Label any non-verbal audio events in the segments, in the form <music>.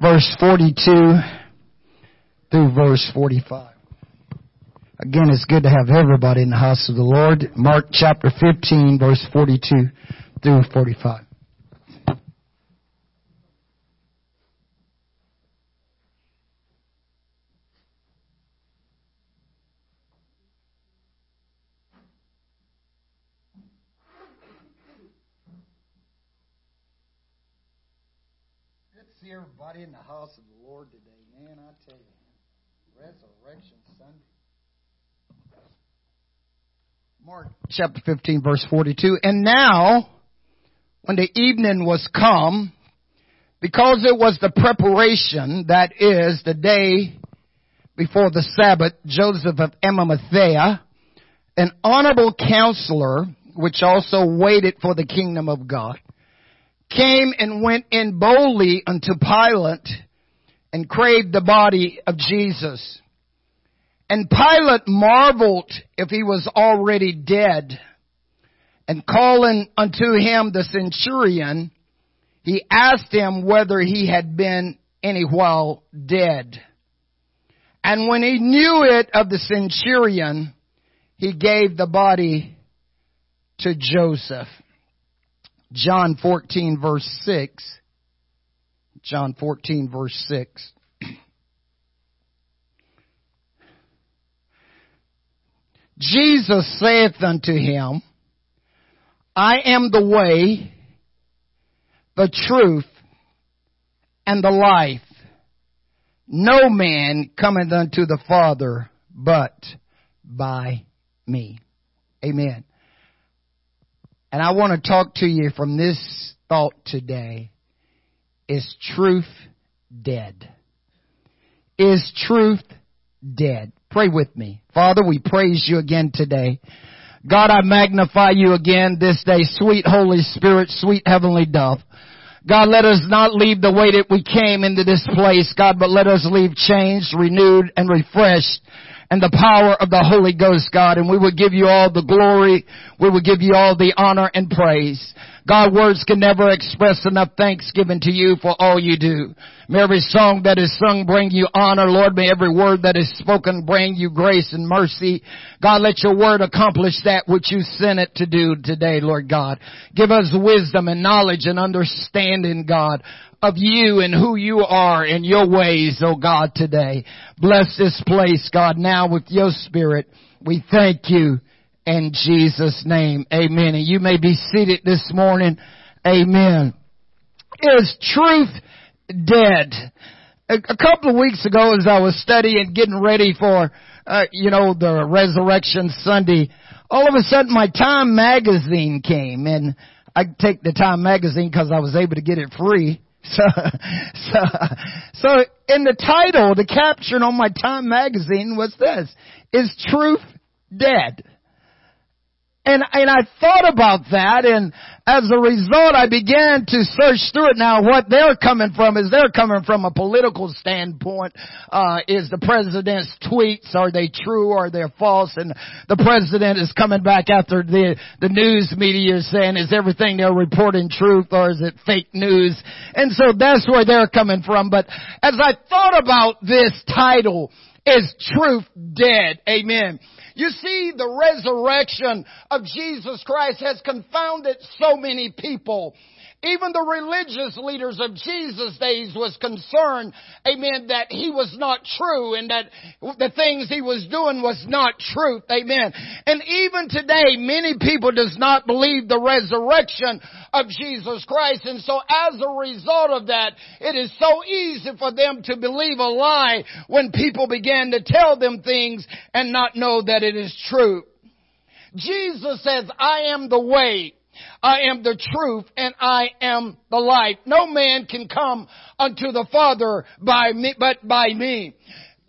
verse 42 through verse 45. Again, it's good to have everybody in the house of the Lord. Mark chapter 15 verse 42 through 45. see everybody in the house of the Lord today. Man, I tell you, Resurrection Sunday. Mark chapter 15 verse 42. And now, when the evening was come, because it was the preparation, that is, the day before the Sabbath, Joseph of Arimathea, an honorable counselor, which also waited for the kingdom of God, came and went in boldly unto Pilate and craved the body of Jesus. And Pilate marveled if he was already dead. And calling unto him the centurion, he asked him whether he had been any while dead. And when he knew it of the centurion, he gave the body to Joseph. John 14 verse 6. John 14 verse 6. Jesus saith unto him, I am the way, the truth, and the life. No man cometh unto the Father but by me. Amen. And I want to talk to you from this thought today. Is truth dead? Is truth dead? Pray with me. Father, we praise you again today. God, I magnify you again this day. Sweet Holy Spirit, sweet Heavenly Dove. God, let us not leave the way that we came into this place, God, but let us leave changed, renewed, and refreshed and the power of the Holy Ghost, God, and we will give you all the glory. We will give you all the honor and praise. God, words can never express enough thanksgiving to you for all you do. May every song that is sung bring you honor, Lord. May every word that is spoken bring you grace and mercy. God, let your word accomplish that which you sent it to do today, Lord God. Give us wisdom and knowledge and understanding, God, of you and who you are and your ways, oh God, today. Bless this place, God, now with your spirit. We thank you in Jesus' name. Amen. And you may be seated this morning. Amen. Is truth dead? A, couple of weeks ago as I was studying, getting ready for, uh, you know, the Resurrection Sunday, all of a sudden my Time magazine came and I take the Time magazine because I was able to get it free. So, so, so in the title, the caption on my Time magazine was this, is truth dead? And, and I thought about that and as a result I began to search through it now what they're coming from is they're coming from a political standpoint. Uh, is the president's tweets, are they true or they're they false? And the president is coming back after the, the news media saying is everything they're reporting truth or is it fake news? And so that's where they're coming from. But as I thought about this title, is truth dead? Amen. You see, the resurrection of Jesus Christ has confounded so many people. Even the religious leaders of Jesus' days was concerned, amen, that he was not true and that the things he was doing was not truth, amen. And even today, many people does not believe the resurrection of Jesus Christ. And so as a result of that, it is so easy for them to believe a lie when people begin to tell them things and not know that it is true. Jesus says, I am the way, I am the truth and I am the life. No man can come unto the Father by me, but by me.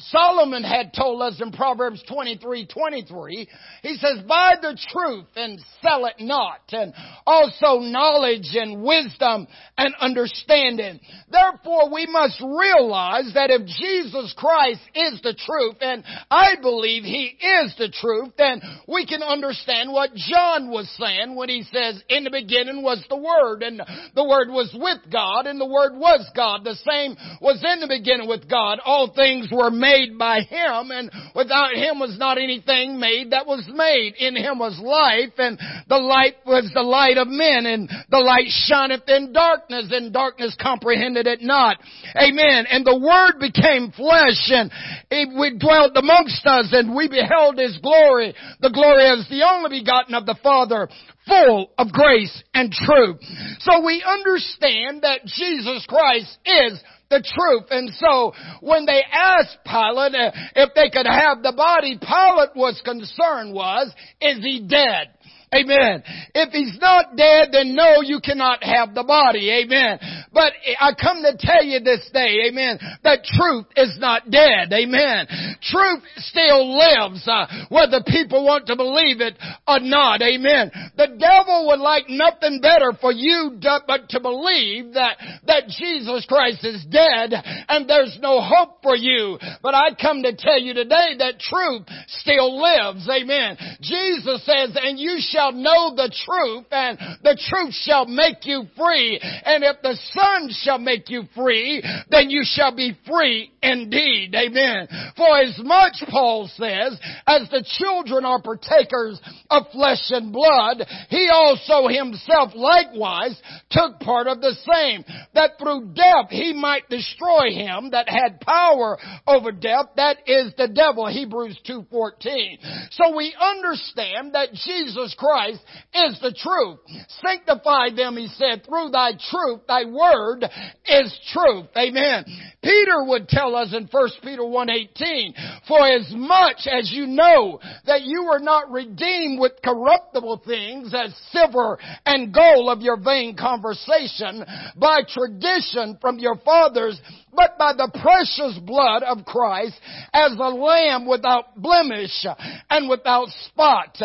Solomon had told us in Proverbs 23, 23, he says, buy the truth and sell it not, and also knowledge and wisdom and understanding. Therefore, we must realize that if Jesus Christ is the truth, and I believe He is the truth, then we can understand what John was saying when he says, in the beginning was the Word, and the Word was with God, and the Word was God. The same was in the beginning with God. All things were made made by Him, and without Him was not anything made that was made. In Him was life, and the light was the light of men, and the light shineth in darkness, and darkness comprehended it not. Amen. And the Word became flesh, and we dwelt amongst us, and we beheld His glory. The glory as the only begotten of the Father, full of grace and truth. So we understand that Jesus Christ is the truth. And so when they asked Pilate uh, if they could have the body, Pilate was concerned was, is he dead? Amen. If he's not dead, then no, you cannot have the body. Amen. But I come to tell you this day, amen, that truth is not dead. Amen. Truth still lives, uh, whether people want to believe it or not. Amen. The devil would like nothing better for you but to believe that, that Jesus Christ is dead and there's no hope for you. But I come to tell you today that truth still lives. Amen. Jesus says, and you shall know the truth, and the truth shall make you free. And if the Son shall make you free, then you shall be free indeed. Amen. For as much, Paul says, as the children are partakers of flesh and blood, he also himself likewise took part of the same, that through death he might destroy him that had power over death, that is the devil, Hebrews 2.14. So we understand that Jesus Christ is the truth. Sanctify them, he said, through thy truth. Thy word is truth. Amen. Peter would tell us in 1 Peter 1.18, For as much as you know that you were not redeemed with corruptible things as silver and gold of your vain conversation by tradition from your fathers, but by the precious blood of Christ as a lamb without blemish and without spot,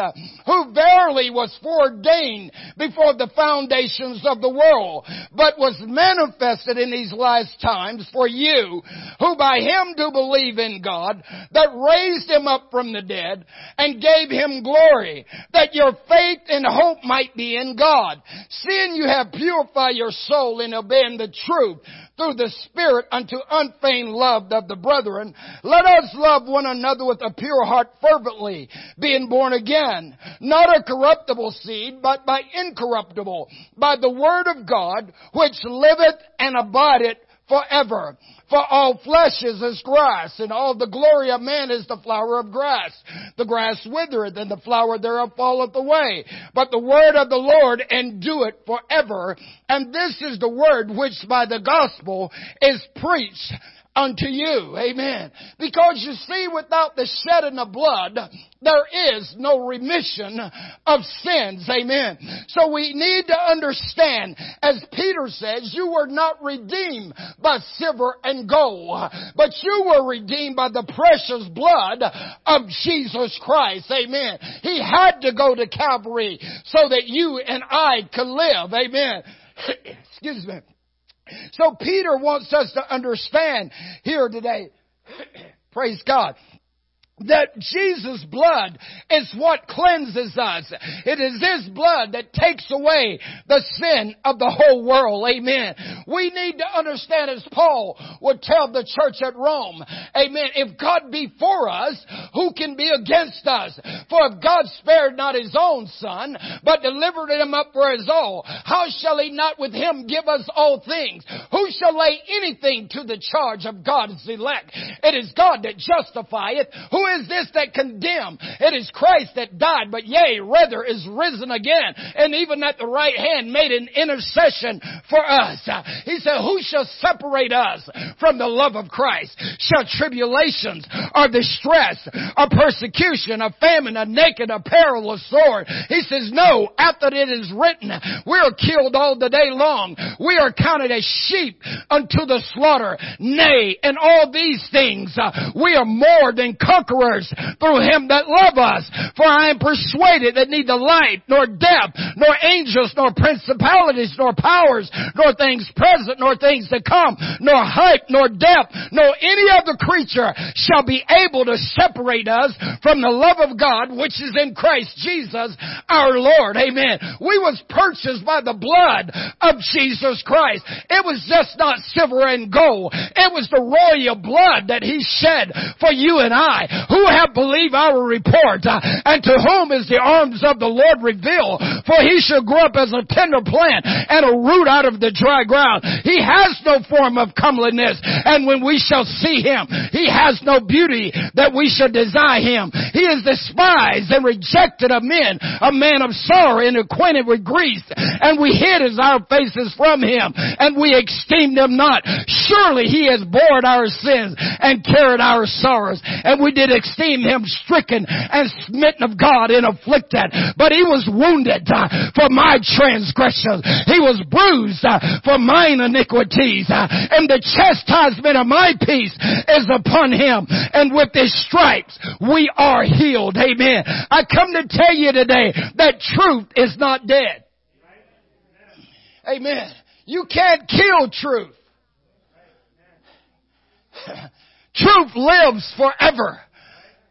who verily was foreordained before the foundations of the world, but was manifested in these last times for you, who by him do believe in God, that raised him up from the dead and gave him glory, that your faith and hope might be in God, seeing you have purified your soul in obeying the truth through the Spirit unto unfeigned love of the brethren. Let us love one another with a pure heart fervently, being born again, not a corruptible seed, but by incorruptible, by the word of God, which liveth and abideth forever. For all flesh is as grass, and all the glory of man is the flower of grass. The grass withereth, and the flower thereof falleth away. But the word of the Lord endureth forever. And this is the word which by the gospel is preached unto you. Amen. Because you see, without the shedding of blood, there is no remission of sins. Amen. So we need to understand, as Peter says, you were not redeemed by silver and gold, but you were redeemed by the precious blood of Jesus Christ. Amen. He had to go to Calvary so that you and I could live. Amen. <coughs> Excuse me. So Peter wants us to understand here today, <clears throat> praise God, that Jesus' blood is what cleanses us. It is His blood that takes away the sin of the whole world. Amen. We need to understand as Paul would tell the church at Rome. Amen. If God be for us, who can be against us? For if God spared not His own Son, but delivered Him up for us all, how shall He not with Him give us all things? Who shall lay anything to the charge of God's elect? It is God that justifieth. Who Who is this that condemn? It is Christ that died, but yea, rather is risen again, and even at the right hand made an intercession for us. He said, who shall separate us from the love of Christ? Shall tribulations or distress or persecution or famine or naked or peril or sword? He says, no, after it is written, we are killed all the day long. We are counted as sheep unto the slaughter. Nay, in all these things, uh, we are more than conquerors through him that love us. For I am persuaded that neither life, nor death, nor angels, nor principalities, nor powers, nor things present, nor things to come, nor height, nor depth, nor any other creature shall be able to separate us from the love of God which is in Christ Jesus our Lord. Amen. We was purchased by the blood of Jesus Christ. It was just not silver and gold. It was the royal blood that He shed for you and I who have believed our report uh, and to whom is the arms of the Lord revealed for He shall grow up as a tender plant and a root out of the dry ground. He has no form of comeliness and when we shall see Him, He has no beauty that we shall desire Him. He is despised and rejected of men, a man of sorrow and acquainted with grief and we hid as our faces from Him and we esteemed Him not. Surely He has borne our sins and carried our sorrows and we did esteem Him stricken and smitten of God and afflicted. But He was wounded uh, for my transgressions. He was bruised uh, for mine iniquities uh, and the chastisement of my peace is upon Him and with His stripes we are healed. Amen. I come to tell you today that truth is not dead. Amen. You can't kill truth. <laughs> truth lives forever.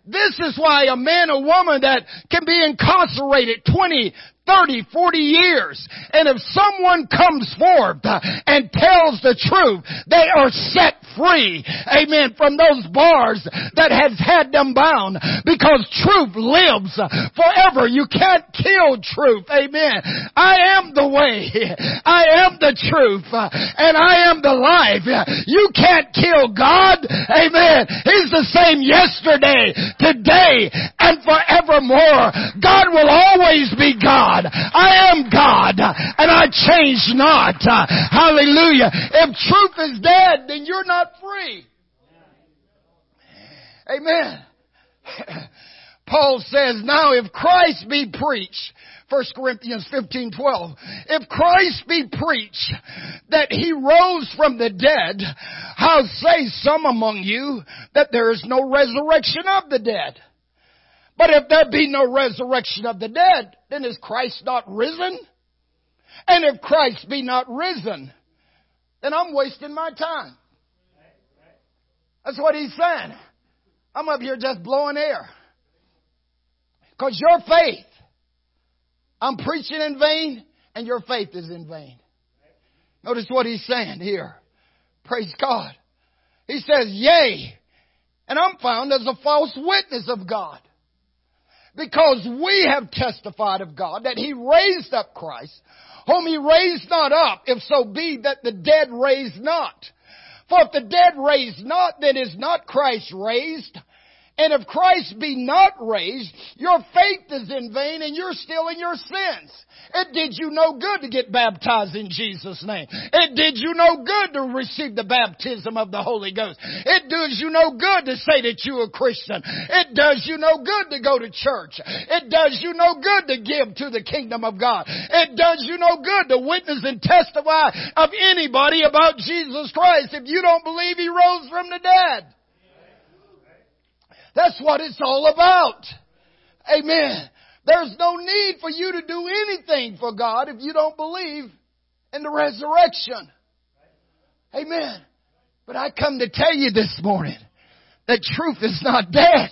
This is why a man or woman that can be incarcerated 20, 30, 40 years. And if someone comes forth uh, and tells the truth, they are set free, amen, from those bars that has had them bound because truth lives forever. You can't kill truth, amen. I am the way, I am the truth, and I am the life. You can't kill God, amen. He's the same yesterday, today, and forevermore. God will always be God. God. I am God and I change not. Hallelujah. If truth is dead, then you're not free. Amen. <clears throat> Paul says, now if Christ be preached, 1 Corinthians 15, 12. If Christ be preached that he rose from the dead, how say some among you that there is no resurrection of the dead? But if there be no resurrection of the dead, then is Christ not risen? And if Christ be not risen, then I'm wasting my time. That's what he's saying. I'm up here just blowing air. Because your faith, I'm preaching in vain, and your faith is in vain. Notice what he's saying here. Praise God. He says, Yea, and I'm found as a false witness of God. Because we have testified of God that He raised up Christ, whom He raised not up, if so be that the dead raised not. For if the dead raised not, then is not Christ raised. And if Christ be not raised, your faith is in vain and you're still in your sins. It did you no good to get baptized in Jesus' name. It did you no good to receive the baptism of the Holy Ghost. It does you no good to say that you're a Christian. It does you no good to go to church. It does you no good to give to the kingdom of God. It does you no good to witness and testify of anybody about Jesus Christ if you don't believe He rose from the dead. That's what it's all about. Amen. There's no need for you to do anything for God if you don't believe in the resurrection. Amen. But I come to tell you this morning that truth is not dead.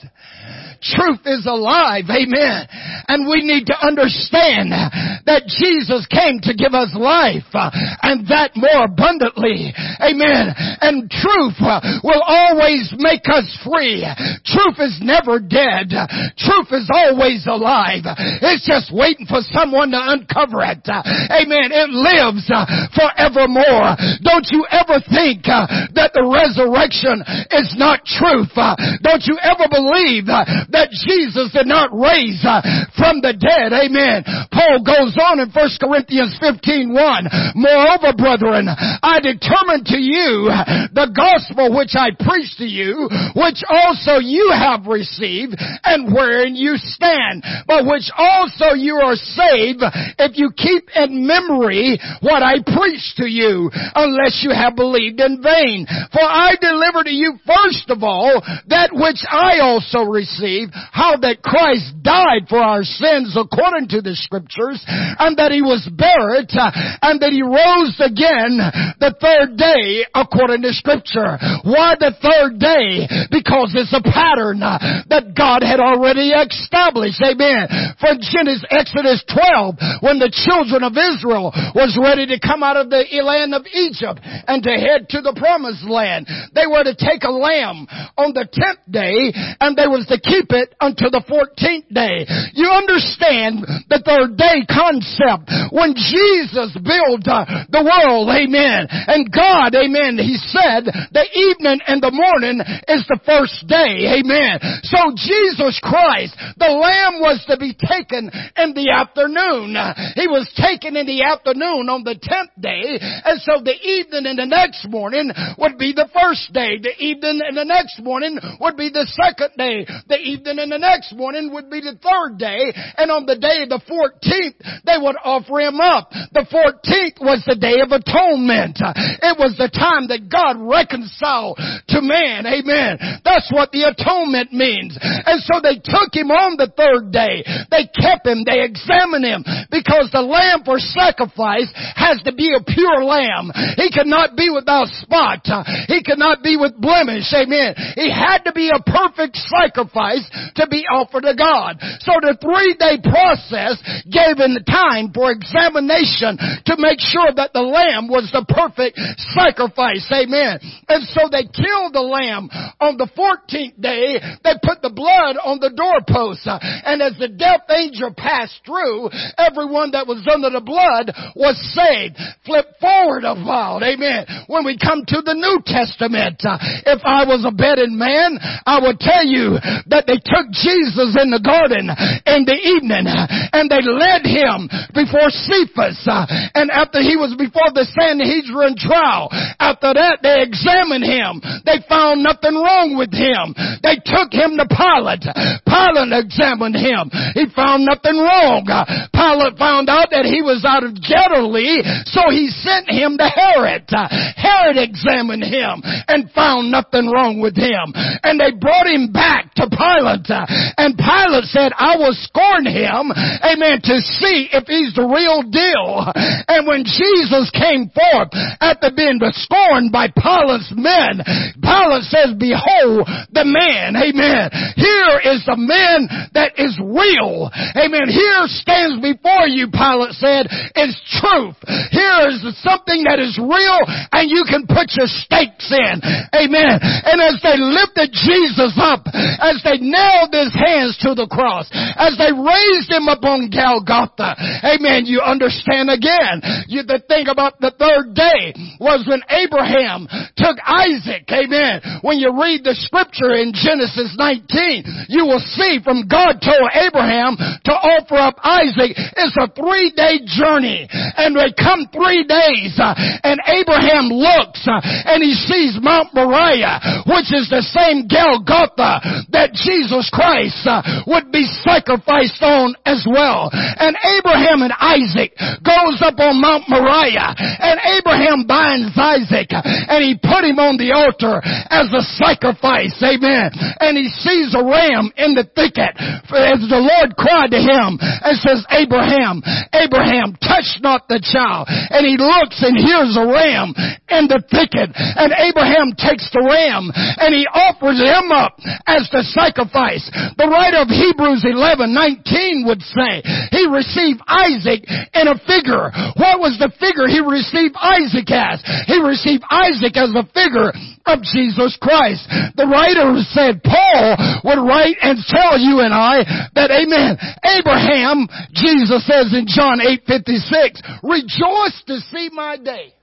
Truth is alive. Amen. And we need to understand that Jesus came to give us life uh, and that more abundantly. Amen. And truth uh, will always make us free. Truth is never dead. Truth is always alive. It's just waiting for someone to uncover it. Amen. It lives uh, forevermore. Don't you ever think that the resurrection is not truth. Don't you ever believe that Jesus did not raise uh, from the dead. Amen. Paul goes on in 1 Corinthians 15, 1. Moreover, brethren, I determined to you uh, the gospel which I preached to you, which also you have received and wherein you stand, but which also you are saved if you keep in memory what I preached to you, unless you have believed in vain. For I delivered to you first of all that which I also received, how that Christ died for our sins according to the scriptures, and that he was buried, uh, and that he rose again the third day according to scripture. Why the third day? Because it's a pattern uh, that God had already established. Amen. For Genesis, Exodus 12, when the children of Israel was ready to come out of the land of Egypt and to head to the promised land, they were to take a lamb on the tenth day and they was to keep it until the fourteenth day. You understand the third day concept. When Jesus built uh, the world, amen, and God, amen, He said the evening and the morning is the first day, amen. So Jesus Christ, the Lamb was to be taken in the afternoon. He was taken in the afternoon on the tenth day, and so the evening and the next morning would be the first day. The evening and the next morning would be the second day. The evening and the next morning would be the third day, and on the day of the 14th, they would offer him up. The 14th was the day of atonement. It was the time that God reconciled to man. Amen. That's what the atonement means. And so they took him on the third day. They kept him. They examined him because the lamb for sacrifice has to be a pure lamb. He cannot be without spot. He cannot be with blemish. Amen. He had to be a perfect sacrifice to be offered to God. So the three day process gave him time for examination to make sure that the lamb was the perfect sacrifice. Amen. And so they killed the lamb on the 14th day. They put the blood on the doorpost. And as the death angel passed through, everyone that was under the blood was saved. Flip forward a while. Amen. When we come to the New Testament, if I was a betting man, I would tell you that they took Jesus in the garden in the evening and they led him before Caiaphas. Uh, and after he was before the Sanhedrin trial, after that they examined him. They found nothing wrong with him. They took him to Pilate. Pilate examined him. He found nothing wrong. Pilate found out that he was out of Galilee, so he sent him to Herod. Herod examined him and found nothing wrong with him. And they brought him back to Pilate. And Pilate said, I will scorn him, amen, to see if he's the real deal. And when Jesus came forth after being scorned by Pilate's men, Pilate says, behold the man, amen. Here is the man that is real. Amen. Here stands before you, Pilate said, is truth. Here is something that is real and you can put your stakes in. Amen. And as they lifted Jesus up, as they nailed his hands to the cross, as they raised him up on Golgotha, amen, you understand again. You, the thing about the third day was when Abraham took Isaac, amen. When you read the scripture in Genesis 19, you will see from God told Abraham to offer up Isaac. It's a three day journey and they come three days uh, and Abraham looks uh, and he sees Mount Moriah, which is the same Golgotha that Jesus Christ uh, would be sacrificed on as well. And Abraham and Isaac goes up on Mount Moriah and Abraham binds Isaac and he put him on the altar as a sacrifice. Amen. And he sees a ram in the thicket as the Lord cried to him and says, Abraham, Abraham, touch not the child. And he looks and hears a ram in the thicket and Abraham takes the ram and he offers him up as the sacrifice sacrifice. The writer of Hebrews 11, 19 would say, he received Isaac in a figure. What was the figure he received Isaac as? He received Isaac as a figure of Jesus Christ. The writer said Paul would write and tell you and I that amen. Abraham, Jesus says in John 8, 56, rejoice to see my day.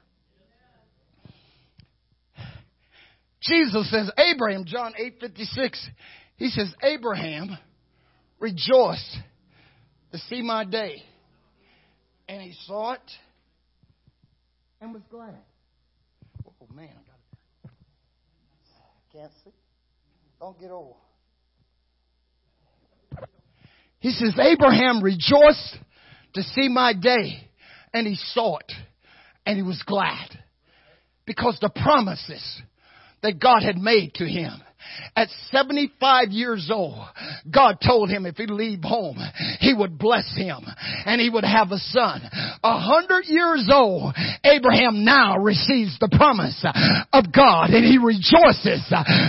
Jesus says, Abraham, John 8, 56, he says, Abraham rejoiced to see my day. And he saw it and was glad. Oh man, I got it. Can't see. Don't get old. He says, Abraham rejoiced to see my day, and he saw it, and he was glad. Because the promises that God had made to him at 75 years old, God told him if he'd leave home, he would bless him and he would have a son. A hundred years old, Abraham now receives the promise of God and he rejoices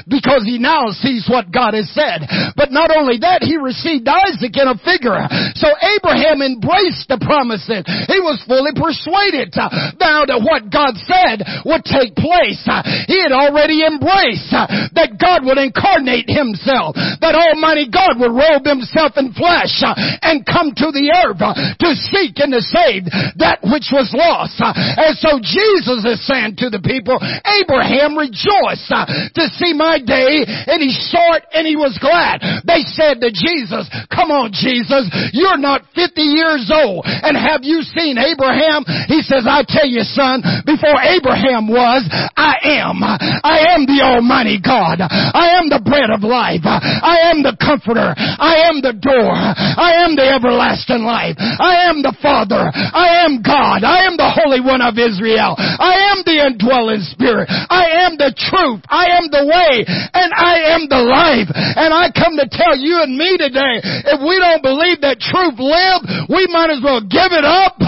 because he now sees what God has said. But not only that, he received Isaac in a figure. So Abraham embraced the promises. He was fully persuaded now that what God said would take place. He had already embraced that God incarnate himself, that Almighty God would robe himself in flesh uh, and come to the earth uh, to seek and to save that which was lost. Uh, and so Jesus is saying to the people, Abraham rejoiced to see my day and he saw it and he was glad. They said to Jesus, come on Jesus, you're not 50 years old and have you seen Abraham? He says, I tell you son, before Abraham was, I am. I am the Almighty God. I am the bread of life. I am the comforter. I am the door. I am the everlasting life. I am the Father. I am God. I am the Holy One of Israel. I am the indwelling Spirit. I am the truth. I am the way. And I am the life. And I come to tell you and me today, if we don't believe that truth lives, we might as well give it up.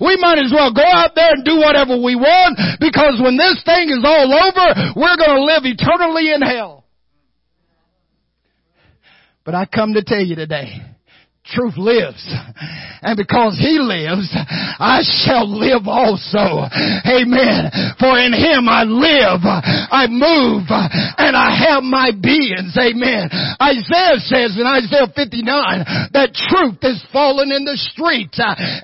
We might as well go out there and do whatever we want because when this thing is all over, we're going to live eternally in hell. But I come to tell you today, truth lives. And because he lives, I shall live also. Amen. For in him I live, I move, and I have my beings. Amen. Isaiah says in Isaiah 59 that truth is fallen in the street.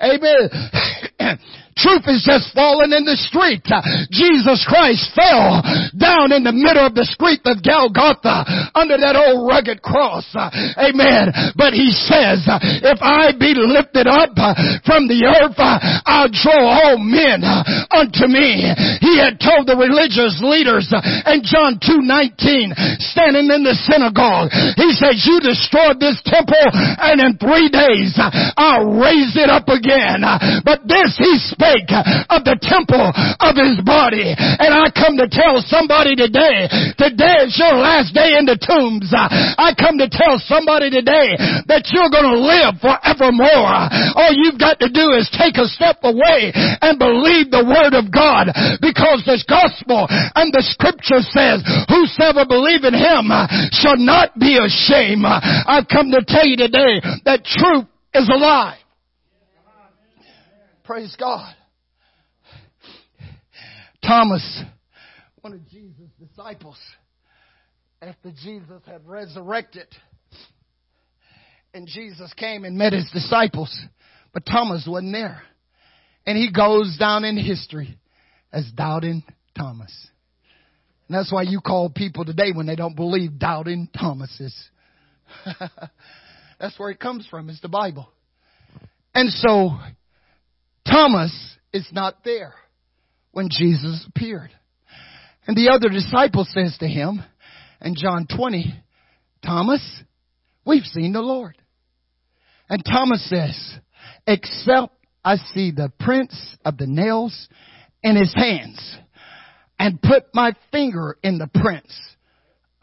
Amen. Truth is just falling in the street. Jesus Christ fell down in the middle of the street of Golgotha under that old rugged cross. Amen. But he says, if I be lifted up from the earth, I'll draw all men unto me. He had told the religious leaders in John 2.19, standing in the synagogue, he says, you destroyed this temple and in three days I'll raise it up again. But this he spake of the temple of his body. And I come to tell somebody today, today is your last day in the tombs. I come to tell somebody today that you're going to live forevermore. All you've got to do is take a step away and believe the word of God because this gospel and the scripture says, whosoever believe in him shall not be ashamed. I've come to tell you today that truth is alive. Praise God. Thomas, one of Jesus' disciples, after Jesus had resurrected, and Jesus came and met his disciples, but Thomas wasn't there. And he goes down in history as doubting Thomas. And that's why you call people today when they don't believe doubting Thomases. <laughs> that's where it comes from, is the Bible. And so Thomas is not there when Jesus appeared. And the other disciple says to him in John 20, Thomas, we've seen the Lord. And Thomas says, except I see the prints of the nails in his hands and put my finger in the prints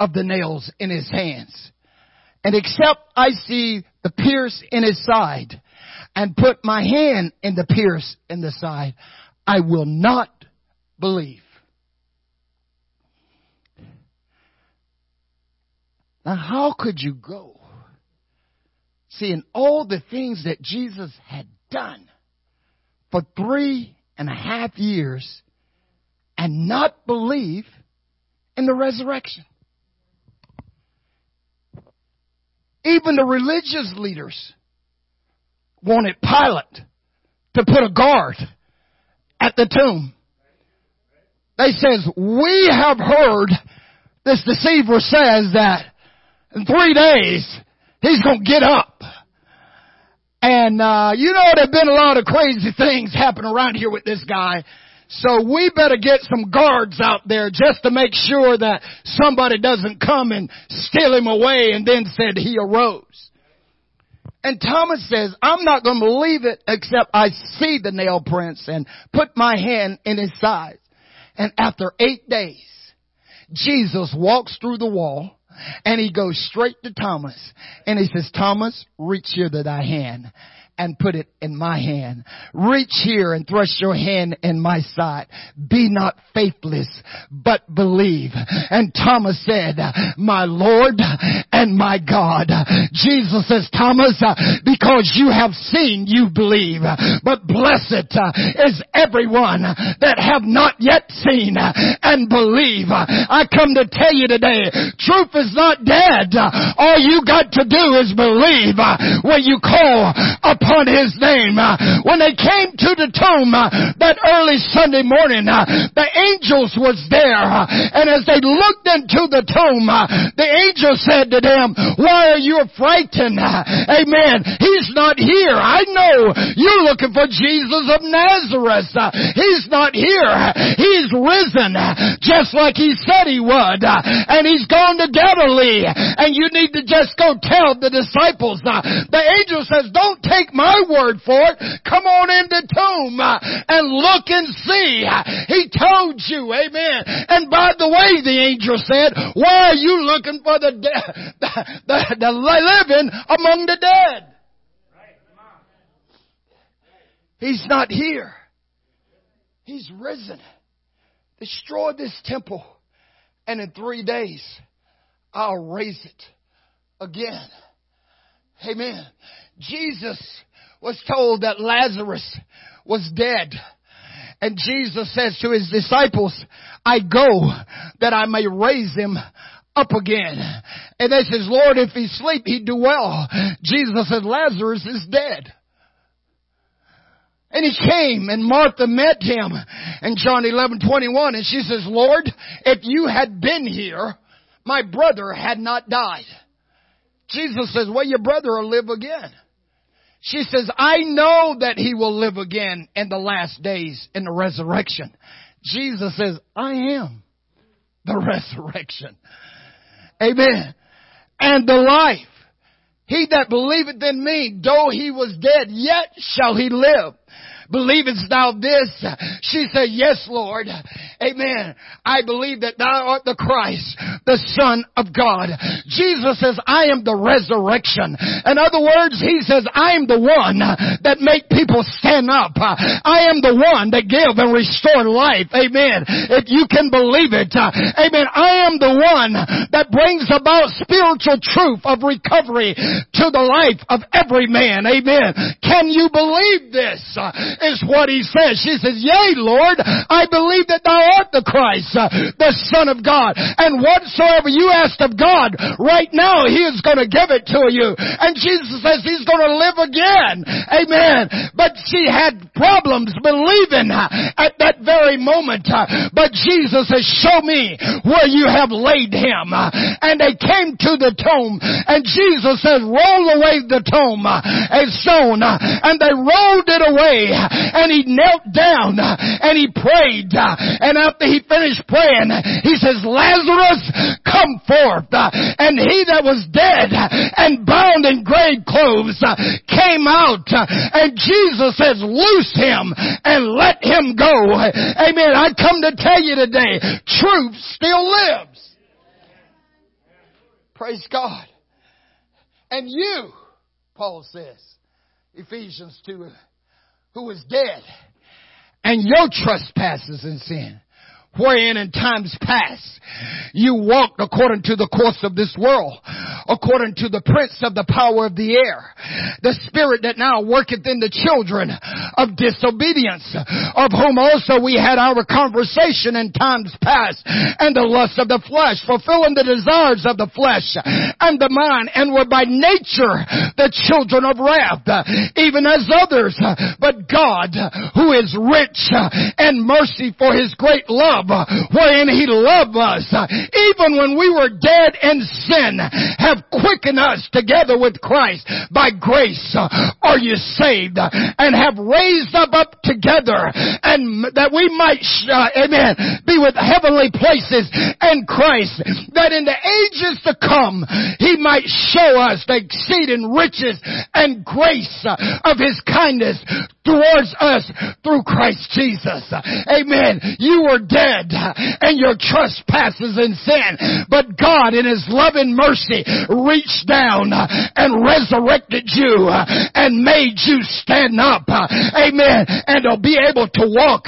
of the nails in his hands. And except I see the pierce in his side and put my hand in the pierce in the side, I will not believe. Now, how could you go? Seeing all the things that Jesus had done for three and a half years and not believe in the resurrection. Even the religious leaders wanted Pilate to put a guard at the tomb. They says, we have heard this deceiver says that in three days he's gonna get up. And, uh, you know, there have been a lot of crazy things happen around here with this guy. So we better get some guards out there just to make sure that somebody doesn't come and steal him away and then said he arose. And Thomas says, I'm not going to believe it except I see the nail prints and put my hand in his side. And after eight days, Jesus walks through the wall and he goes straight to Thomas and he says, Thomas, reach here to thy hand and put it in my hand. Reach here and thrust your hand in my side. Be not faithless, but believe. And Thomas said, my Lord and my God. Jesus says, Thomas, because you have seen, you believe. But blessed is everyone that have not yet seen and believe. I come to tell you today, truth is not dead. All you got to do is believe when you call upon upon his name. Uh, when they came to the tomb uh, that early Sunday morning, uh, the angels was there. And as they looked into the tomb, the angel said to them, why are you frightened? Amen. He's not here. I know you're looking for Jesus of Nazareth. He's not here. He's risen just like he said he would. And he's gone to Galilee. And you need to just go tell the disciples. The angel says, don't take my word for it. Come on in the tomb uh, and look and see. He told you, amen. And by the way, the angel said, why are you looking for the, de- <laughs> the, the, the living among the dead? He's not here. He's risen. Destroy this temple. And in three days, I'll raise it again. Amen. Jesus was told that Lazarus was dead. And Jesus says to his disciples, I go that I may raise him up again. And they says, Lord, if he sleep, he'd do well. Jesus said, Lazarus is dead. And he came and Martha met him in John 11, 21 and she says, Lord, if you had been here, my brother had not died. Jesus says, well, your brother will live again. She says, I know that he will live again in the last days in the resurrection. Jesus says, I am the <laughs> resurrection. Amen. And the life. He that believeth in me, though he was dead, yet shall he live. Believest thou this? She said, yes, Lord. Amen. I believe that thou art the Christ, the Son of God. Jesus says, I am the resurrection. In other words, he says, I am the one that make people stand up. I am the one that give and restore life. Amen. If you can believe it. Amen. I am the one that brings about spiritual truth of recovery to the life of every man. Amen. Can you believe this? Is what he says. She says, yea, Lord, I believe that thou art the Christ, uh, the Son of God. And whatsoever you ask of God, right now he is going to give it to you. And Jesus says he's going to live again. Amen. But she had problems believing uh, at that very moment. Uh, but Jesus says, show me where you have laid him. And they came to the tomb and Jesus says, roll away the tomb and stone. And they rolled it away and he knelt down and he prayed. And after he finished praying, he says, Lazarus, come forth. And he that was dead and bound in grave clothes came out. And Jesus says, loose him and let him go. Amen. I come to tell you today, truth still lives. Praise God. And you, Paul says, Ephesians 2 who was dead and your trespasses and sin wherein in times past you walked according to the course of this world, according to the prince of the power of the air, the spirit that now worketh in the children of disobedience, of whom also we had our conversation in times past, and the lust of the flesh, fulfilling the desires of the flesh and the mind, and were by nature the children of wrath, even as others. But God, who is rich in mercy for his great love, wherein he loved us, even when we were dead in sin, have quickened us together with Christ. By grace are you saved and have raised up up together and that we might, uh, amen, be with heavenly places and Christ, that in the ages to come, He might show us the exceeding riches and grace of His kindness towards us through Christ Jesus. Amen. You were dead and your trespasses and sin, but God in His loving mercy reached down and resurrected you and made you stand up. Amen. And to be able to walk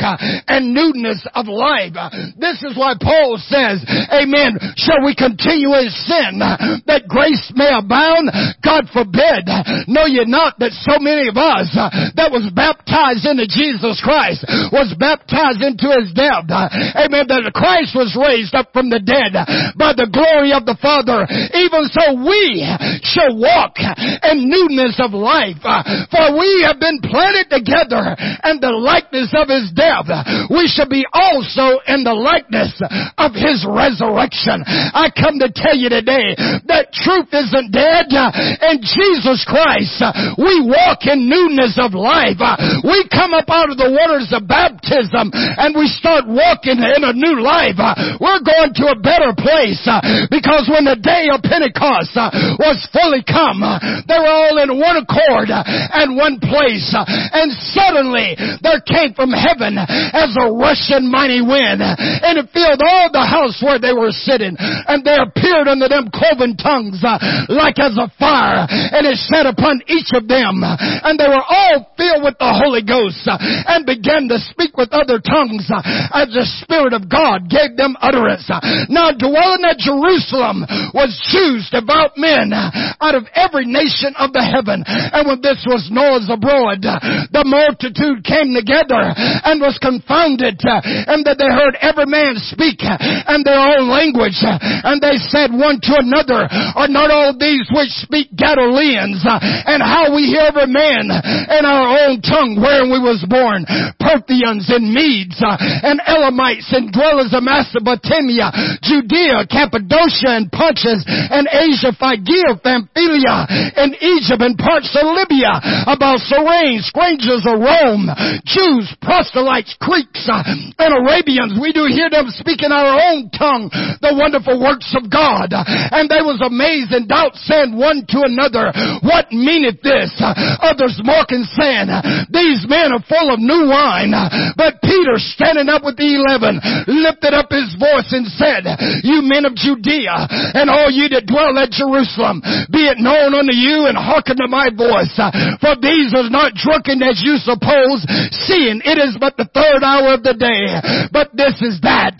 in newness of life. This is why Paul says, Amen. Shall we continue in sin that grace may abound? God forbid. Know ye not that so many of us that was baptized into Jesus Christ, was baptized into his death. Amen. That Christ was raised up from the dead by the glory of the Father. Even so we shall walk in newness of life. Uh, for we have been planted together in the likeness of his death. We shall be also in the likeness of his resurrection. I come to tell you today that truth isn't dead. In Jesus Christ, we walk in newness of life. Uh, we come up out of the waters of baptism and we start walking in a new life. Uh, we're going to a better place uh, because when the day of Pentecost uh, was fully come, they were all in one accord and one place. And suddenly there came from heaven as a rushing mighty wind and it filled all the house where they were sitting and there appeared unto them cloven tongues like as a fire and it sat upon each of them and they were all filled with the Holy Ghost uh, and began to speak with other tongues uh, as the Spirit of God gave them utterance. Now dwelling at Jerusalem was Jews, devout men out of every nation of the heaven. And when this was Noah's abroad, the multitude came together and was confounded and that they heard every man speak in their own language. And they said one to another, are not all these which speak Galileans? And how we hear every man in our own tongue where where we was born, Parthians and Medes and Elamites and dwellers of Mesopotamia, Judea, Cappadocia and Pontus and Asia, Phrygia, Pamphylia and Egypt and parts of Libya, about Cyrene, strangers of Rome, Jews, proselytes, Greeks, uh, and Arabians. We do hear them speak in our own tongue the wonderful works of God. And they was amazed and doubt saying one to another, what meaneth this? Others mocking saying, these men are full of new wine. But Peter, standing up with the eleven, lifted up his voice and said, You men of Judea, and all ye that dwell at Jerusalem, be it known unto you and hearken to my voice. For these are not drunken as you suppose, seeing it is but the third hour of the day. But this is that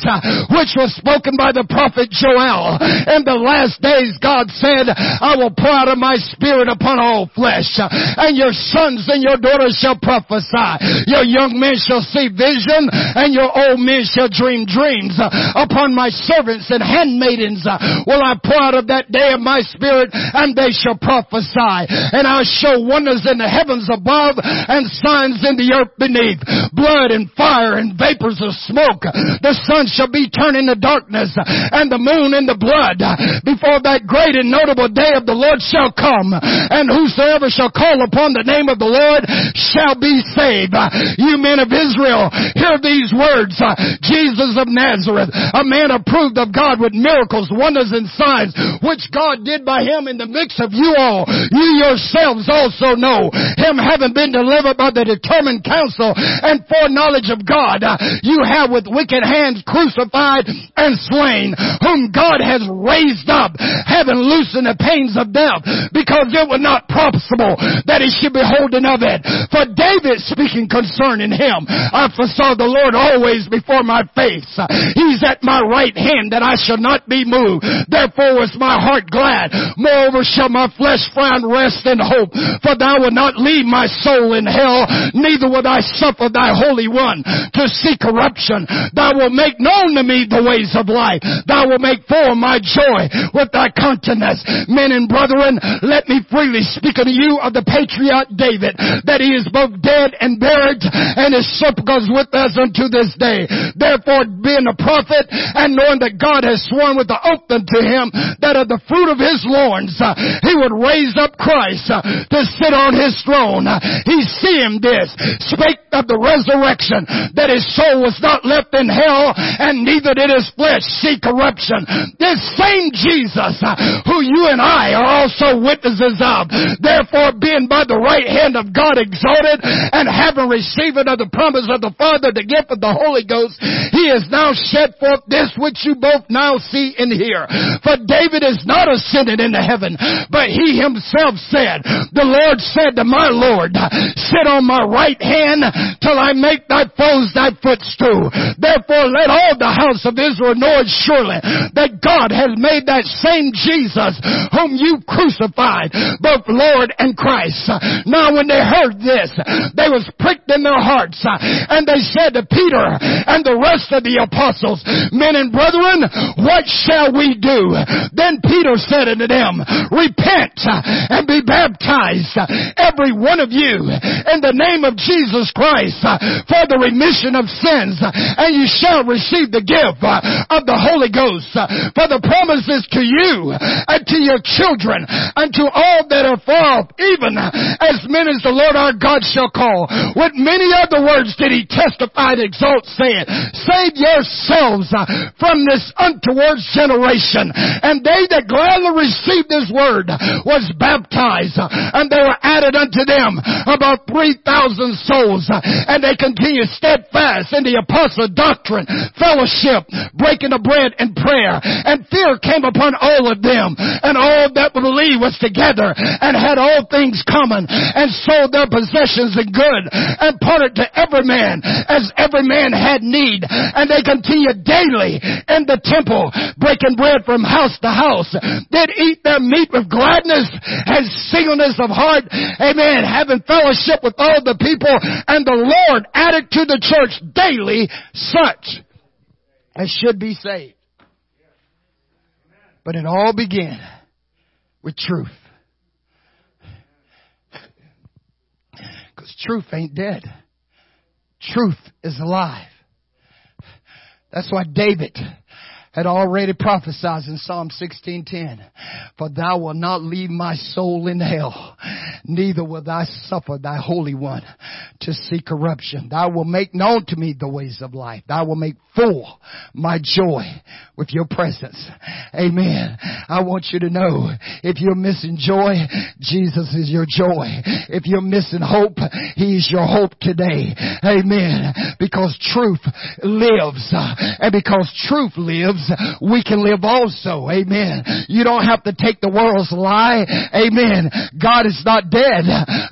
which was spoken by the prophet Joel. In the last days God said, I will pour out of my spirit upon all flesh, and your sons and your daughters shall prophesy. Your young men shall see vision and your old men shall dream dreams. Uh, upon my servants and handmaidens uh, will I pour out of that day of my spirit and they shall prophesy. And I'll show wonders in the heavens above and signs in the earth beneath. Blood and fire and vapors of smoke. The sun shall be turned into darkness and the moon into blood before that great and notable day of the Lord shall come. And whosoever shall call upon the name of the Lord shall be saved. You men of Israel, hear these words. Jesus of Nazareth, a man approved of God with miracles, wonders, and signs, which God did by him in the midst of you all. You yourselves also know him having been delivered by the determined counsel and foreknowledge of God. Uh, you have with wicked hands crucified and slain, whom God has raised up, having loosened the pains of death, because it was not possible that he should be holding of it. For David speaking concerning him. I foresaw the Lord always before my my face. He's at my right hand that I shall not be moved. Therefore was my heart glad. Moreover shall my flesh find rest and hope. For thou wilt not leave my soul in hell, neither will I suffer thy Holy One to see corruption. Thou wilt make known to me the ways of life. Thou wilt make full my joy with thy countenance. Men and brethren, let me freely speak unto you of the patriarch David, that he is both dead and buried, and his sepulchre with us unto this day. Therefore, being a prophet, and knowing that God has sworn with the oath unto him, that of the fruit of his loins, uh, he would raise up Christ uh, to sit on his throne. Uh, he seeing this, spake of the resurrection, that his soul was not left in hell, and neither did his flesh see corruption. This same Jesus, who you and I are also witnesses of, therefore being by the right hand of God exalted, and having received of the promise of the Father, the gift of the Holy Ghost, he has now shed forth this which you both now see and hear. For David is not ascended into heaven, but he himself said, the Lord said to my Lord, sit on my right hand till I make thy foes thy footstool. Therefore let all the house of Israel know it surely that God has made that same Jesus whom you crucified, both Lord and Christ. Now when they heard this, they was pricked in their hearts and they said to Peter and the rest of the apostles, men and brethren, what shall we do? Then Peter said unto them, repent and be baptized, every one of you, in the name of Jesus Christ for the remission of sins and you shall receive the gift of the Holy Ghost. For the promises to you and to your children and to all that are far off, even as many as the Lord our God shall call. With many other words did he testify and exalt, saying, Save yourselves uh, from this untoward generation. And they that gladly received this word was baptized, uh, and there were added unto them about 3,000 souls, uh, and they continued steadfast in the apostle doctrine, fellowship, breaking of bread and prayer, and fear came upon all of them, and all that believed was together, and had all things common, and sold their possessions and good, and parted to every man as every man had need, and they continued daily in the temple, breaking bread from house to house, did eat their meat with gladness and singleness of heart, amen, having fellowship with all the people, and the Lord added to the church daily such as should be saved. But it all began with truth. Because truth ain't dead. Truth is alive. That's why David had already prophesied in Psalm 16:10, "For thou wilt not leave my soul in hell, neither will thou suffer thy holy one to see corruption. Thou wilt make known to me the ways of life. Thou wilt make full my joy with your presence." Amen. I want you to know if you're missing joy, Jesus is your joy. If you're missing hope, He's your hope today. Amen. Because truth lives. And because truth lives, we can live also. Amen. You don't have to take the world's lie. Amen. God is not dead.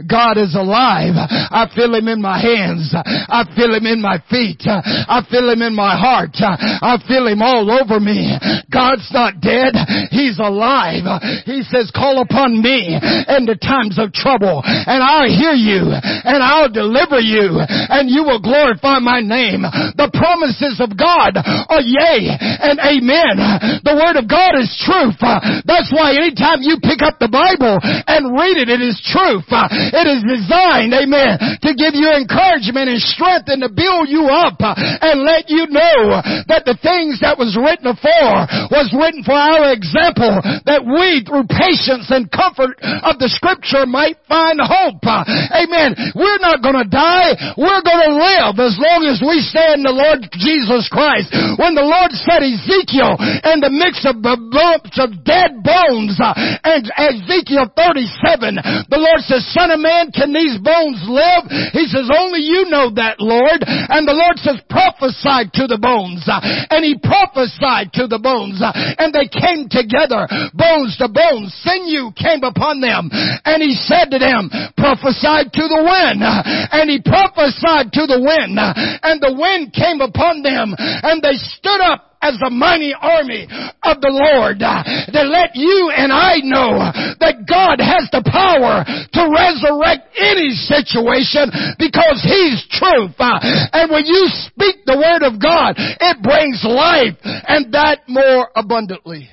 God is alive. I feel Him in my hands. I feel Him in my feet. I feel Him in my heart. I feel Him all over me. God's not dead. He's alive. He says, call upon me in the times of trouble and I'll hear you and I'll deliver you and you will glorify my name. The promises of God are yea and amen. The word of God is truth. That's why anytime you pick up the Bible and read it, it is truth. It is designed, amen, to give you encouragement and strength and to build you up and let you know that the things that was written for was written for our example that we through patience and comfort of the scripture might find hope. Amen. We're not gonna die. We're gonna live as long as we stay in the Lord Jesus Christ. When the Lord said He's Ezekiel in the mix of the bumps of dead bones. Uh, and Ezekiel 37, the Lord says, son of man, can these bones live? He says, only you know that, Lord. And the Lord says, prophesy to the bones. Uh, and he prophesied to the bones. Uh, and they came together, bones to bones. Sinew came upon them. And he said to them, prophesy to the wind. And he prophesied to the wind. And the wind came upon them. And they stood up as the mighty army of the Lord uh, That let you and I know that God has the power to resurrect any situation because He's truth. Uh, and when you speak the word of God, it brings life and that more abundantly.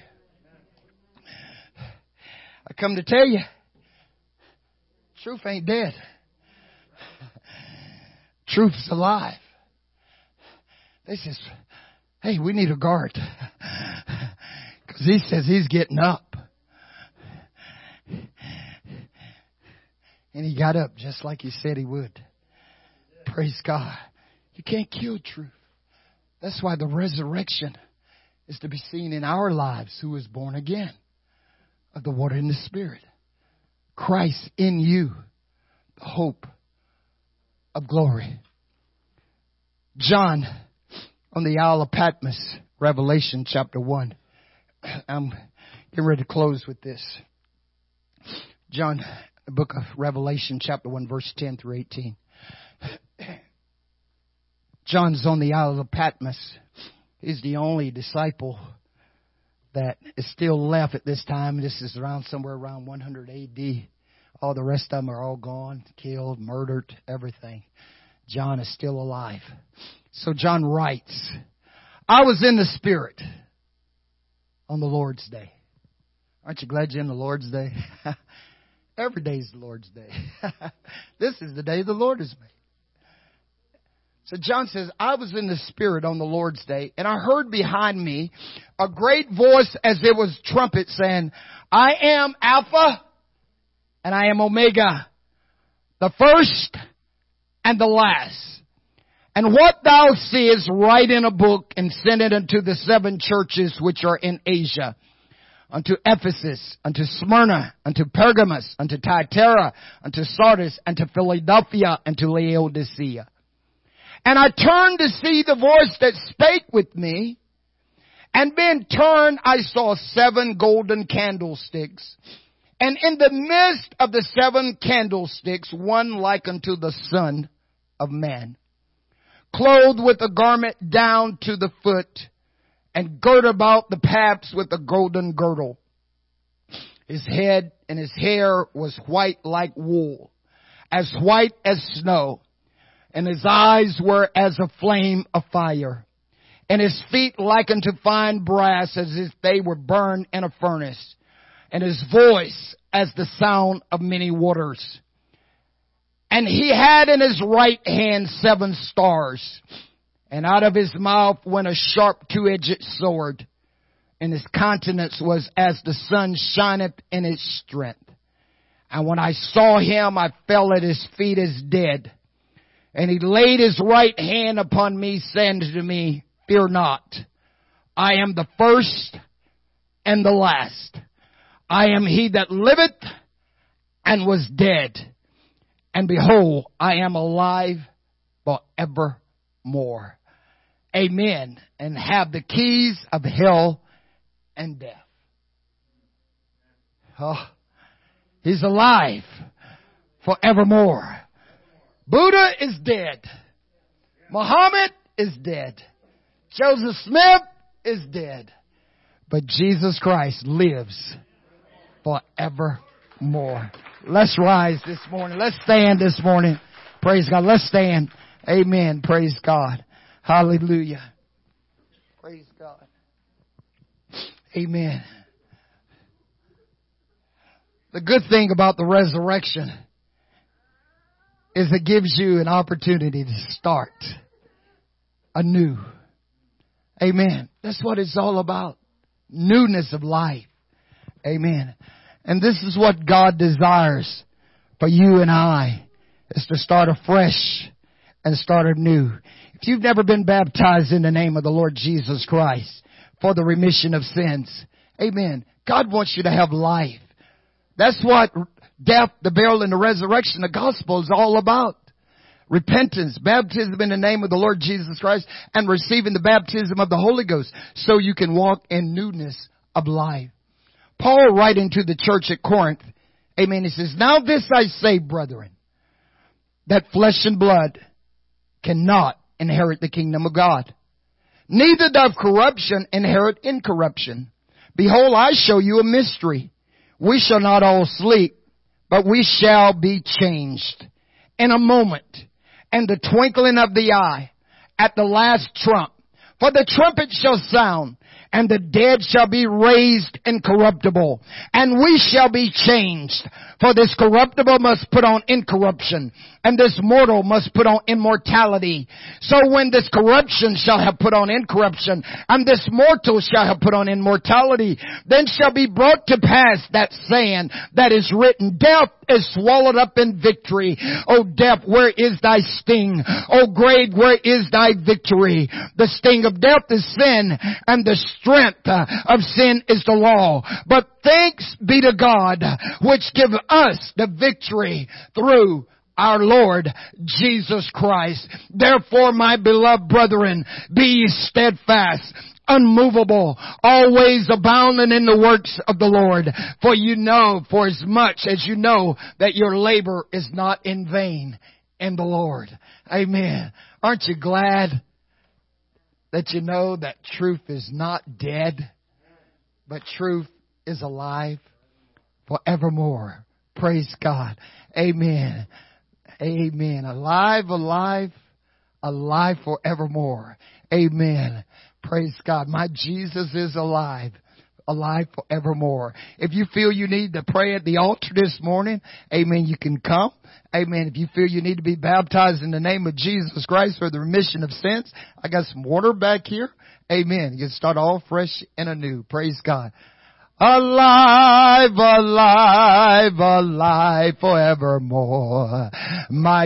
I come to tell you, truth ain't dead. Truth's alive. This is hey, we need a guard. <laughs> Cause he says he's getting up. And he got up just like he said he would. Praise God. You can't kill truth. That's why the resurrection is to be seen in our lives who is born again of the water and the spirit. Christ in you, the hope of glory. John on the Isle of Patmos, Revelation chapter 1. I'm getting ready to close with this. John, the book of Revelation chapter 1 verse 10 through 18. John's on the Isle of Patmos. He's the only disciple that is still left at this time. This is around somewhere around 100 AD. All the rest of them are all gone, killed, murdered, everything. John is still alive. So John writes, I was in the Spirit on the Lord's Day. Aren't you glad you're in the Lord's Day? <laughs> Every day is the Lord's Day. <laughs> this is the day the Lord has made. So John says, I was in the Spirit on the Lord's Day, and I heard behind me a great voice as it was trumpet saying, I am Alpha and I am Omega, the first and the last. And what thou seest, write in a book and send it unto the seven churches which are in Asia. Unto Ephesus, unto Smyrna, unto Pergamos, unto Thyatira, unto Sardis, unto Philadelphia, and to Laodicea. And I turned to see the voice that spake with me, and being turned, I saw seven golden candlesticks. And in the midst of the seven candlesticks, one like unto the Son of Man clothed with a garment down to the foot, and girt about the paps with a golden girdle. His head and his hair was white like wool, as white as snow, and his eyes were as a flame of fire, and his feet like unto fine brass as if they were burned in a furnace, and his voice as the sound of many waters. And he had in his right hand seven stars. And out of his mouth went a sharp two-edged sword. And his countenance was as the sun shineth in its strength. And when I saw him, I fell at his feet as dead. And he laid his right hand upon me, saying to me, Fear not. I am the first and the last. I am he that liveth and was dead and behold, I am alive forevermore. Amen. And have the keys of hell and death. Oh, he's alive forevermore. Buddha is dead. Muhammad is dead. Joseph Smith is dead. But Jesus Christ lives forevermore. Let's rise this morning. Let's stand this morning. Praise God. Let's stand. Amen. Praise God. Hallelujah. Praise God. Amen. The good thing about the resurrection is it gives you an opportunity to start anew. Amen. That's what it's all about. Newness of life. Amen. And this is what God desires for you and I is to start afresh and start anew. If you've never been baptized in the name of the Lord Jesus Christ, for the remission of sins. Amen. God wants you to have life. That's what death, the burial, and the resurrection, the gospel is all about. Repentance, baptism in the name of the Lord Jesus Christ, and receiving the baptism of the Holy Ghost so you can walk in newness of life. Paul writing to the church at Corinth, amen, he says, Now this I say, brethren, that flesh and blood cannot inherit the kingdom of God. Neither doth corruption inherit incorruption. Behold, I show you a mystery. We shall not all sleep, but we shall be changed in a moment and the twinkling of the eye at the last trump. For the trumpet shall sound and the dead shall be raised incorruptible, and we shall be changed. For this corruptible must put on incorruption, and this mortal must put on immortality. So when this corruption shall have put on incorruption, and this mortal shall have put on immortality, then shall be brought to pass that saying that is written, Death is swallowed up in victory. O death, where is thy sting? O grave, where is thy victory? The sting of death is sin, and the strength of sin is the law. But thanks be to God, which give us the victory through our Lord Jesus Christ. Therefore, my beloved brethren, be steadfast, unmovable, always abounding in the works of the Lord. For you know, for as much as you know that your labor is not in vain in the Lord. Amen. Aren't you glad that you know that truth is not dead, but truth is alive forevermore. Praise God. Amen. Amen. Alive, alive, alive forevermore. Amen. Praise God. My Jesus is alive alive forevermore. If you feel you need to pray at the altar this morning, amen, you can come. Amen. If you feel you need to be baptized in the name of Jesus Christ for the remission of sins, I got some water back here. Amen. You can start all fresh and anew. Praise God. Alive, alive, alive forevermore. My